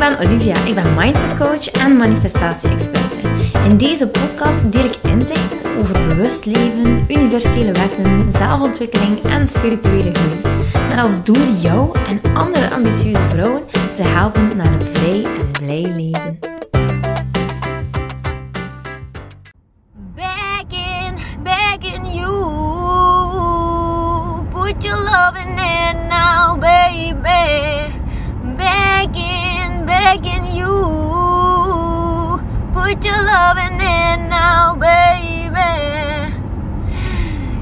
ben Olivia. Ik ben mindset coach en manifestatie-experte. In deze podcast deel ik inzichten over bewust leven, universele wetten, zelfontwikkeling en spirituele groei. Met als doel jou en andere ambitieuze vrouwen te helpen naar een vrij en blij leven. Begging, begging you. Put your loving in now, baby. Begging, you. Put your loving in now, baby.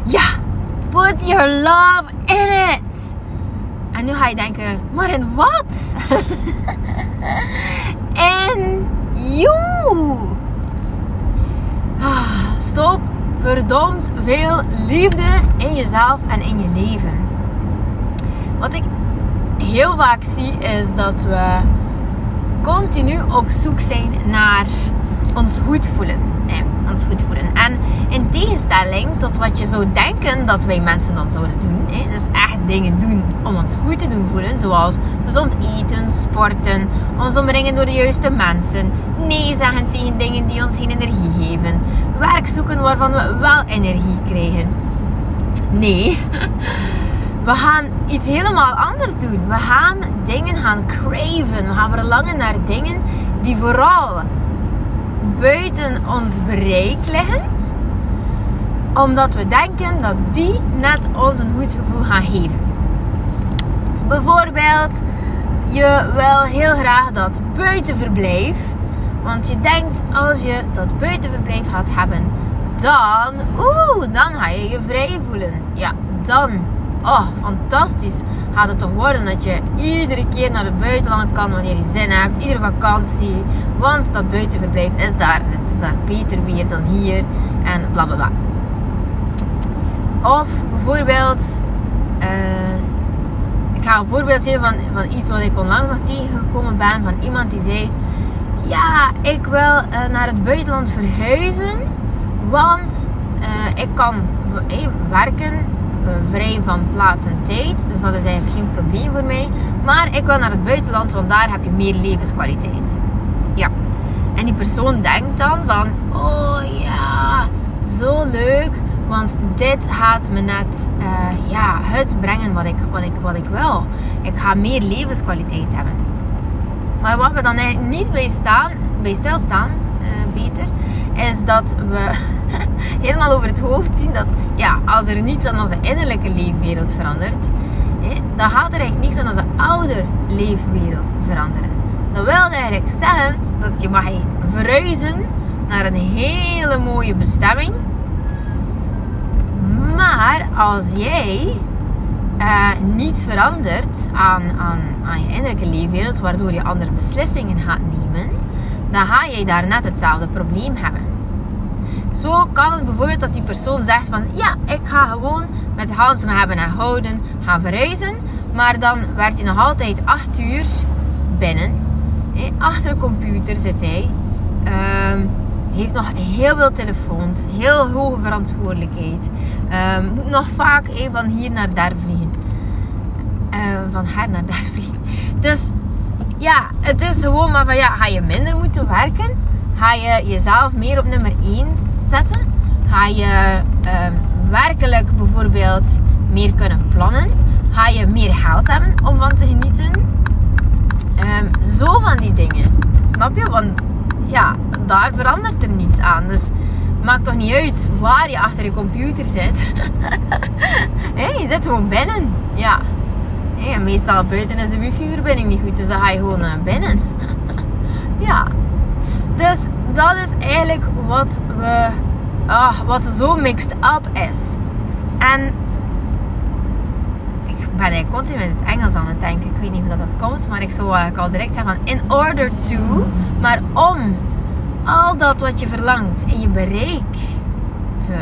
Ja, put your love in it. En nu ga je denken, maar in wat? in you. Ah, Stop verdomd veel liefde in jezelf en in je leven. Wat ik heel vaak zie is dat we continu op zoek zijn naar ons goed voelen. Ons goed voelen. En in tegenstelling tot wat je zou denken dat wij mensen dan zouden doen. Hè, dus echt dingen doen om ons goed te doen voelen. Zoals gezond eten, sporten, ons omringen door de juiste mensen. Nee zeggen tegen dingen die ons geen energie geven. Werk zoeken waarvan we wel energie krijgen. Nee. We gaan iets helemaal anders doen. We gaan dingen gaan craven. We gaan verlangen naar dingen die vooral buiten ons bereik liggen. Omdat we denken dat die net ons een goed gevoel gaan geven. Bijvoorbeeld, je wil heel graag dat buitenverblijf. Want je denkt als je dat buitenverblijf gaat hebben, dan, oeh, dan ga je je vrij voelen. Ja, dan oh, fantastisch gaat het toch worden dat je iedere keer naar het buitenland kan wanneer je zin hebt. Iedere vakantie. Want dat buitenverblijf is daar. Het is daar beter weer dan hier. En bla bla bla. Of bijvoorbeeld... Uh, ik ga een voorbeeld geven van, van iets wat ik onlangs nog tegengekomen ben. Van iemand die zei... Ja, ik wil uh, naar het buitenland verhuizen. Want uh, ik kan werken vrij van plaats en tijd. Dus dat is eigenlijk geen probleem voor mij. Maar ik wil naar het buitenland, want daar heb je meer levenskwaliteit. Ja. En die persoon denkt dan van, oh ja, zo leuk. Want dit gaat me net uh, ja, het brengen wat ik, wat, ik, wat ik wil. Ik ga meer levenskwaliteit hebben. Maar wat we dan niet bij, staan, bij stilstaan, beter, is dat we helemaal over het hoofd zien dat ja, als er niets aan onze innerlijke leefwereld verandert, dan gaat er eigenlijk niets aan onze ouder leefwereld veranderen. Dat wil eigenlijk zeggen dat je mag verhuizen naar een hele mooie bestemming. Maar als jij uh, niets verandert aan, aan, aan je innerlijke leefwereld, waardoor je andere beslissingen gaat nemen, dan ga jij daar net hetzelfde probleem hebben. Zo kan het bijvoorbeeld dat die persoon zegt van ja, ik ga gewoon met Hans me hebben en houden gaan verhuizen. Maar dan werd hij nog altijd 8 uur binnen. Achter de computer zit hij. Ehm, heeft nog heel veel telefoons. Heel hoge verantwoordelijkheid. Ehm, moet nog vaak van hier naar daar vliegen. Ehm, van haar naar daar vliegen. Dus ja, het is gewoon maar van ja, ga je minder moeten werken? Ga je jezelf meer op nummer 1 zetten? Ga je um, werkelijk bijvoorbeeld meer kunnen plannen? Ga je meer geld hebben om van te genieten? Um, zo van die dingen. Snap je? Want ja, daar verandert er niets aan. Dus maakt toch niet uit waar je achter je computer zit. hey, je zit gewoon binnen. Ja. En meestal buiten is de wifi-verbinding niet goed, dus dan ga je gewoon uh, binnen. ja. Dus dat is eigenlijk wat we, ah, wat zo mixed up is. En ik ben eigenlijk continu met het Engels aan het denken. Ik weet niet hoe dat, dat komt, maar ik zou eigenlijk al direct zeggen van in order to, maar om al dat wat je verlangt in je bereik te,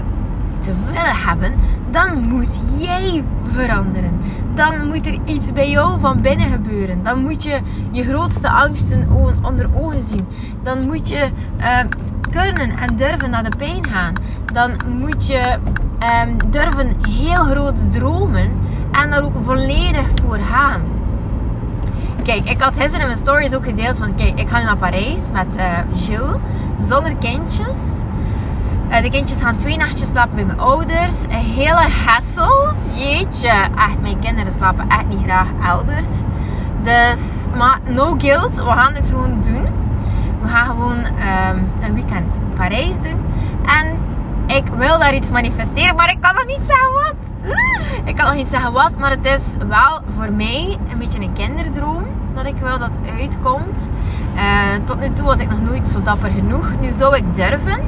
te willen hebben, dan moet jij veranderen. Dan moet er iets bij jou van binnen gebeuren. Dan moet je je grootste angsten onder ogen zien. Dan moet je uh, kunnen en durven naar de pijn gaan. Dan moet je um, durven heel groot dromen en daar ook volledig voor gaan. kijk, ik had gisteren in mijn stories ook gedeeld van, kijk, ik ga naar Parijs met uh, Jules, zonder kindjes. Uh, de kindjes gaan twee nachtjes slapen bij mijn ouders. Een hele hassel. Jeetje, echt, mijn kinderen slapen echt niet graag elders. Dus, maar no guilt, we gaan dit gewoon doen. We gaan gewoon um, een weekend Parijs doen. En ik wil daar iets manifesteren, maar ik kan nog niet zeggen wat. Ik kan nog niet zeggen wat, maar het is wel voor mij een beetje een kinderdroom dat ik wil dat uitkomt. Uh, tot nu toe was ik nog nooit zo dapper genoeg. Nu zou ik durven,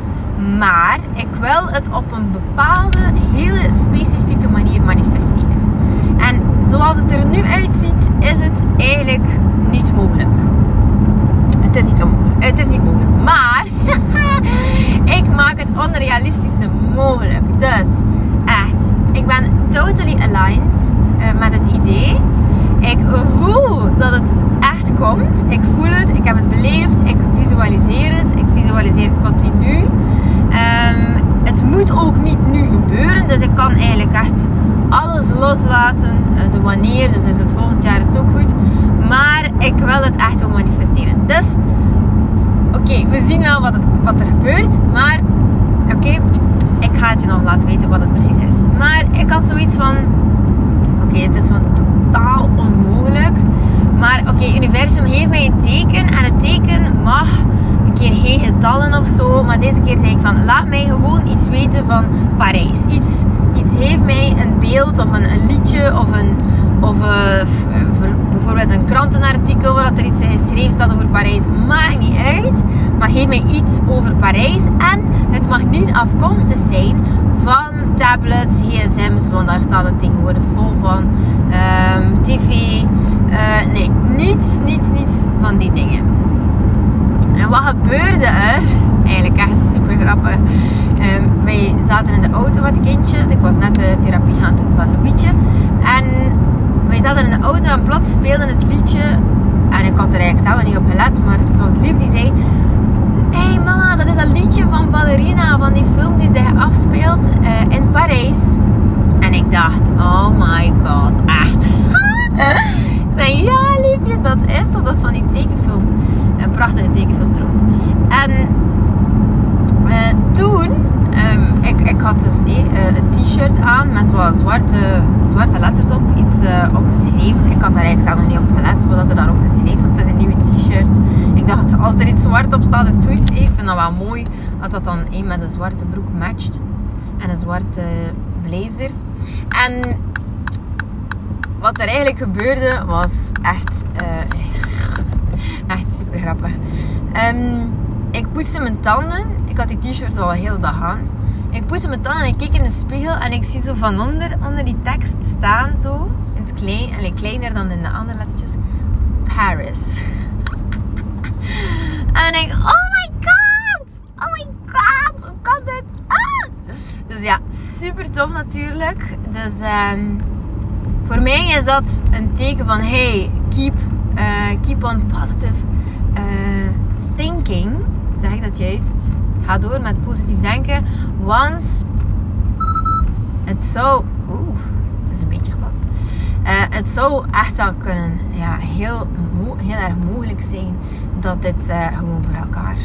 maar ik wil het op een bepaalde, hele specifieke manier manifesteren. En zoals het er nu uitziet, is het eigenlijk niet mogelijk. Het is niet onmogelijk. Het is niet mogelijk. Maar ik maak het onrealistische mogelijk. Dus echt, ik ben totally aligned uh, met het idee. Ik voel dat het echt komt. Ik voel het, ik heb het beleefd, ik visualiseer het, ik visualiseer het continu. Um, het moet ook niet nu gebeuren, dus ik kan eigenlijk echt alles loslaten. Uh, de wanneer, dus is het volgend jaar is het ook goed. Maar ik wil het echt wel manifesteren. Dus, oké, we zien wel wat, het, wat er gebeurt. Maar, oké, ik ga het je nog laten weten wat het precies is. Maar ik had zoiets van, oké, het is wat totaal onmogelijk. Maar oké, universum heeft mij een teken en het teken mag keer geen getallen of zo. Maar deze keer zei ik van, laat mij gewoon iets weten van Parijs. Iets, iets heeft mij een beeld of een, liedje of een... Of uh, bijvoorbeeld een krantenartikel waar er iets geschreven staat over Parijs. Maakt niet uit. Maar geef mij iets over Parijs. En het mag niet afkomstig zijn van tablets, gsm's. Want daar staat het tegenwoordig vol van. Um, tv. Uh, nee, niets, niets, niets van die dingen. En wat gebeurde er? Eigenlijk echt super grappig. Um, wij zaten in de auto met de kindjes. Ik was net de therapie gaan doen van Louietje. En wij zaten in de auto en plots speelde het liedje. En ik had er eigenlijk zelf niet op gelet, maar het was lief die zei: Hé hey mama, dat is dat liedje van Ballerina, van die film die zich afspeelt uh, in Parijs. En ik dacht: Oh my god, echt. ik zei: Ja, liefje, dat is zo. Dat is van die tekenfilm. Een prachtige tekenfilm trouwens. En uh, toen Um, ik, ik had dus eh, een t-shirt aan met wat zwarte, zwarte letters op, iets uh, opgeschreven. Ik had daar eigenlijk zelf nog niet op gelet wat er daarop geschreven stond. Het is een nieuwe t-shirt. Ik dacht, als er iets zwart op staat, is het zoiets. Ik vind dat wel mooi dat dat dan een met een zwarte broek matcht. En een zwarte blazer. En wat er eigenlijk gebeurde, was echt, uh, echt super grappig. Um, ik poetste mijn tanden. Ik had die t-shirt al de hele dag aan. Ik poetste mijn tanden en ik keek in de spiegel en ik zie zo van onder, onder die tekst staan zo. In het klein, alleen kleiner dan in de andere lettertjes. Paris. en ik, oh my god! Oh my god! Hoe kan dit? Ah! Dus ja, super tof natuurlijk. Dus um, voor mij is dat een teken van hey, keep, uh, keep on positive uh, thinking zeg ik dat juist? Ga door met positief denken. Want het zou. Oeh, het is een beetje glad. Uh, het zou echt wel kunnen, ja, heel, heel erg mogelijk zijn dat dit gewoon voor elkaar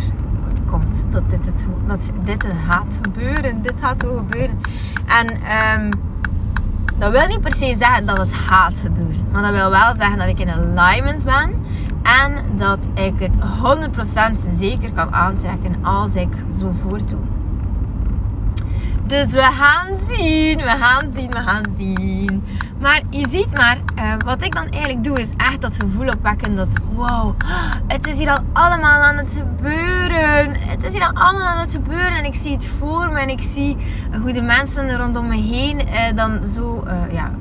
komt. Dat dit, het, dat dit gaat gebeuren. Dit gaat gebeuren. En um, dat wil niet per se zeggen dat het gaat gebeuren. Maar dat wil wel zeggen dat ik in alignment ben en dat ik het 100% zeker kan aantrekken als ik zo voortdoe. Dus we gaan zien, we gaan zien, we gaan zien. Maar je ziet maar, uh, wat ik dan eigenlijk doe, is echt dat gevoel opwekken dat, wow, het is hier al allemaal aan het gebeuren. Het is hier al allemaal aan het gebeuren en ik zie het voor me en ik zie hoe de mensen rondom me heen uh, dan zo, uh, ja,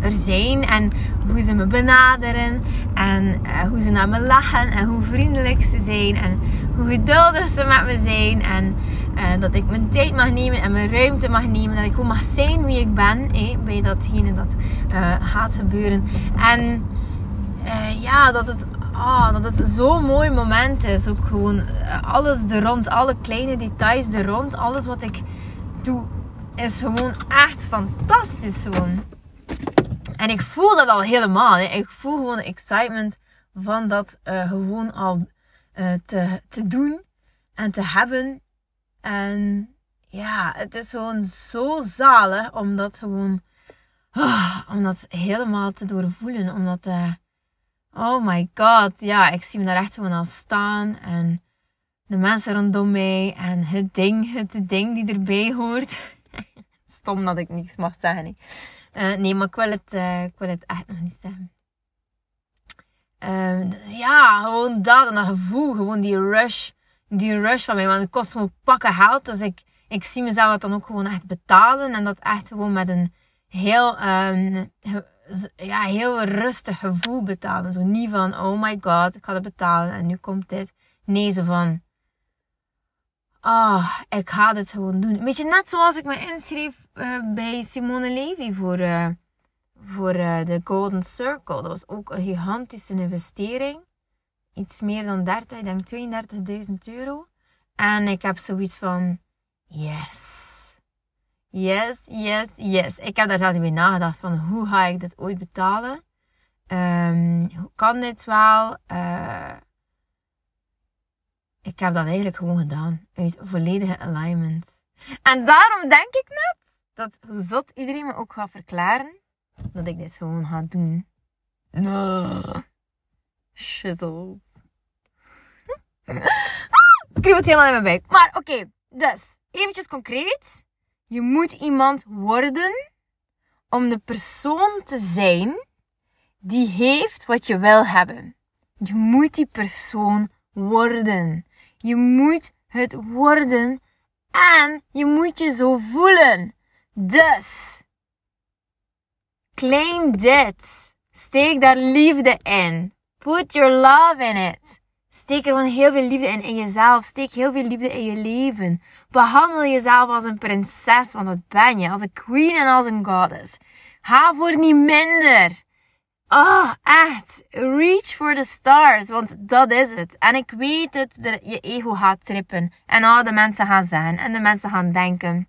er zijn en hoe ze me benaderen en hoe ze naar me lachen en hoe vriendelijk ze zijn en hoe geduldig ze met me zijn en dat ik mijn tijd mag nemen en mijn ruimte mag nemen, dat ik gewoon mag zijn wie ik ben eh, bij datgene dat gaat gebeuren en ja, dat het Oh, dat het zo'n mooi moment is. Ook gewoon alles er rond, alle kleine details er rond, alles wat ik doe, is gewoon echt fantastisch. Gewoon. En ik voel dat al helemaal. Hè. Ik voel gewoon excitement van dat uh, gewoon al uh, te, te doen en te hebben. En ja, het is gewoon zo zalig om dat gewoon, oh, om dat helemaal te doorvoelen. Omdat, uh, oh my god, ja, ik zie me daar echt gewoon al staan. En de mensen rondom mij en het ding, het ding die erbij hoort. Stom dat ik niks mag zeggen. Uh, nee, maar ik wil, het, uh, ik het echt nog niet zeggen. Uh, dus ja, gewoon dat en dat gevoel, gewoon die rush, die rush van mij. Want het kost me pakken geld, dus ik, ik zie mezelf dat dan ook gewoon echt betalen. En dat echt gewoon met een heel, um, ja, heel rustig gevoel betalen. Zo niet van, oh my god, ik ga het betalen en nu komt dit. Nee, zo van, ah, oh, ik ga dit gewoon doen. Een beetje net zoals ik me inschreef uh, bij Simone Levy voor, uh, voor uh, de Golden Circle. Dat was ook een gigantische investering. Iets meer dan 30, ik denk 32.000 euro. En ik heb zoiets van, yes. Yes, yes, yes. Ik heb daar zelfs niet mee nagedacht van hoe ga ik dit ooit betalen? Um, hoe kan dit wel? Uh, ik heb dat eigenlijk gewoon gedaan. Uit volledige alignment. En daarom denk ik net dat hoe zot iedereen me ook gaat verklaren, dat ik dit gewoon ga doen. No. Shizzles. ik kreeg het helemaal in mijn buik. Maar oké, dus eventjes concreet. Je moet iemand worden om de persoon te zijn die heeft wat je wil hebben. Je moet die persoon worden. Je moet het worden en je moet je zo voelen. Dus, claim dit. Steek daar liefde in. Put your love in it. Steek er gewoon heel veel liefde in in jezelf. Steek heel veel liefde in je leven. Behandel jezelf als een prinses, want dat ben je. Als een queen en als een goddess. Ga voor niet minder. Oh, echt. Reach for the stars, want dat is het. En ik weet dat je ego gaat trippen. En al de mensen gaan zijn. En de mensen gaan denken.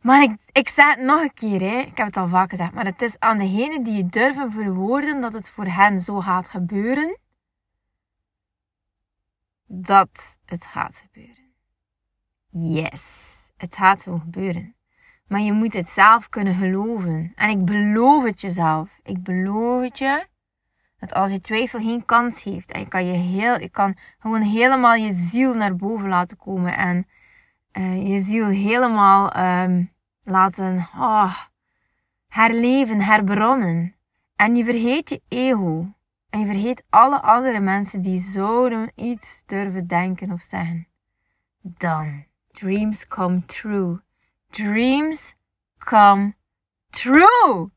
Maar ik, ik zeg het nog een keer, hè. ik heb het al vaak gezegd. Maar het is aan degenen die het durven verwoorden dat het voor hen zo gaat gebeuren. Dat het gaat gebeuren. Yes, het gaat zo gebeuren. Maar je moet het zelf kunnen geloven. En ik beloof het jezelf. Ik beloof het je. Dat als je twijfel geen kans heeft. En je kan, je heel, je kan gewoon helemaal je ziel naar boven laten komen. En uh, je ziel helemaal um, laten oh, herleven, herbronnen. En je vergeet je ego. En je vergeet alle andere mensen die zouden iets durven denken of zeggen. Dan, dreams come true. Dreams come true.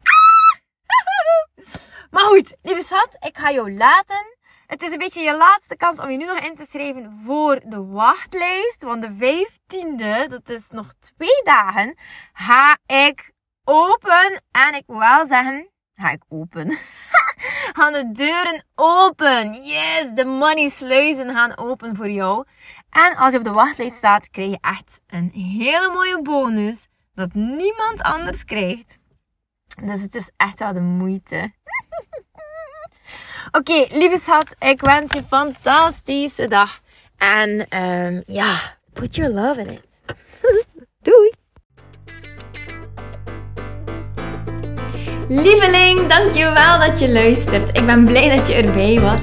maar goed, lieve schat, ik ga jou laten. Het is een beetje je laatste kans om je nu nog in te schrijven voor de wachtlijst. Want de 15e, dat is nog twee dagen, ga ik open. En ik wil wel zeggen, ga ik open. gaan de deuren open. Yes, de money sluizen gaan open voor jou. En als je op de wachtlijst staat, krijg je echt een hele mooie bonus dat niemand anders krijgt. Dus het is echt wel de moeite. Oké, okay, lieve schat, ik wens je een fantastische dag. En um, ja, put your love in it. Doei! Lieveling, dankjewel dat je luistert. Ik ben blij dat je erbij was.